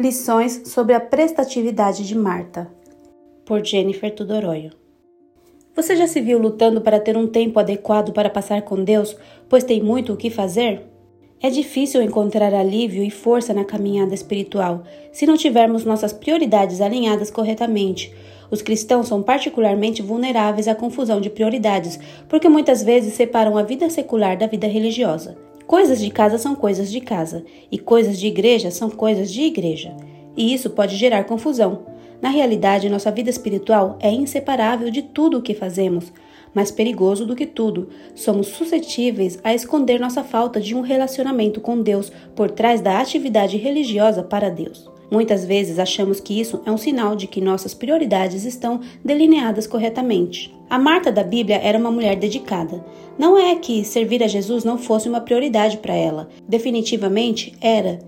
Lições sobre a prestatividade de Marta, por Jennifer Tudoroio. Você já se viu lutando para ter um tempo adequado para passar com Deus, pois tem muito o que fazer? É difícil encontrar alívio e força na caminhada espiritual se não tivermos nossas prioridades alinhadas corretamente. Os cristãos são particularmente vulneráveis à confusão de prioridades, porque muitas vezes separam a vida secular da vida religiosa. Coisas de casa são coisas de casa, e coisas de igreja são coisas de igreja. E isso pode gerar confusão. Na realidade, nossa vida espiritual é inseparável de tudo o que fazemos. Mais perigoso do que tudo, somos suscetíveis a esconder nossa falta de um relacionamento com Deus por trás da atividade religiosa para Deus. Muitas vezes achamos que isso é um sinal de que nossas prioridades estão delineadas corretamente. A Marta da Bíblia era uma mulher dedicada. Não é que servir a Jesus não fosse uma prioridade para ela. Definitivamente era.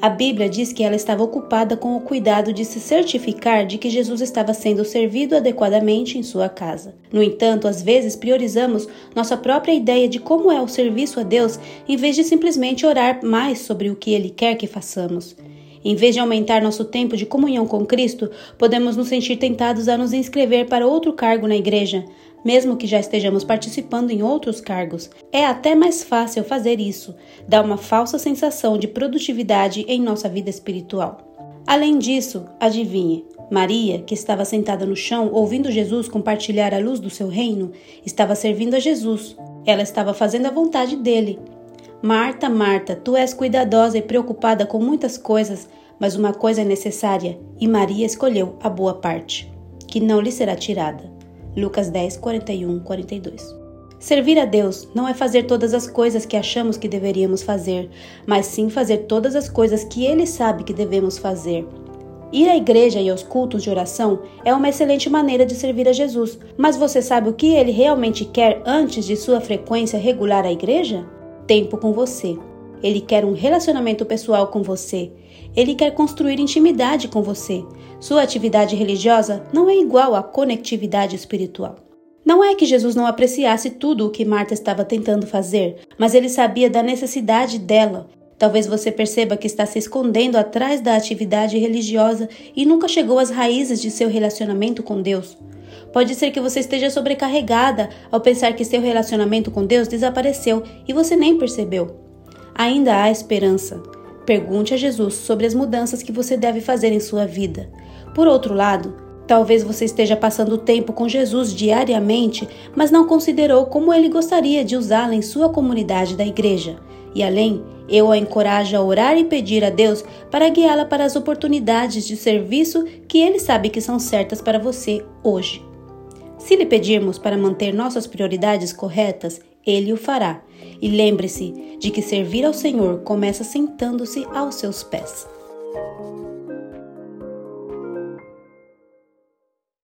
A Bíblia diz que ela estava ocupada com o cuidado de se certificar de que Jesus estava sendo servido adequadamente em sua casa. No entanto, às vezes priorizamos nossa própria ideia de como é o serviço a Deus em vez de simplesmente orar mais sobre o que Ele quer que façamos. Em vez de aumentar nosso tempo de comunhão com Cristo, podemos nos sentir tentados a nos inscrever para outro cargo na igreja, mesmo que já estejamos participando em outros cargos. É até mais fácil fazer isso, dá uma falsa sensação de produtividade em nossa vida espiritual. Além disso, adivinhe, Maria, que estava sentada no chão ouvindo Jesus compartilhar a luz do seu reino, estava servindo a Jesus. Ela estava fazendo a vontade dele Marta, Marta, tu és cuidadosa e preocupada com muitas coisas, mas uma coisa é necessária, e Maria escolheu a boa parte, que não lhe será tirada. Lucas 10, 41, 42. Servir a Deus não é fazer todas as coisas que achamos que deveríamos fazer, mas sim fazer todas as coisas que Ele sabe que devemos fazer. Ir à igreja e aos cultos de oração é uma excelente maneira de servir a Jesus, mas você sabe o que ele realmente quer antes de sua frequência regular à igreja? Tempo com você. Ele quer um relacionamento pessoal com você. Ele quer construir intimidade com você. Sua atividade religiosa não é igual à conectividade espiritual. Não é que Jesus não apreciasse tudo o que Marta estava tentando fazer, mas ele sabia da necessidade dela. Talvez você perceba que está se escondendo atrás da atividade religiosa e nunca chegou às raízes de seu relacionamento com Deus. Pode ser que você esteja sobrecarregada ao pensar que seu relacionamento com Deus desapareceu e você nem percebeu. Ainda há esperança. Pergunte a Jesus sobre as mudanças que você deve fazer em sua vida. Por outro lado, talvez você esteja passando tempo com Jesus diariamente, mas não considerou como ele gostaria de usá-la em sua comunidade da igreja. E além, eu a encorajo a orar e pedir a Deus para guiá-la para as oportunidades de serviço que ele sabe que são certas para você hoje. Se lhe pedirmos para manter nossas prioridades corretas, ele o fará. E lembre-se de que servir ao Senhor começa sentando-se aos seus pés.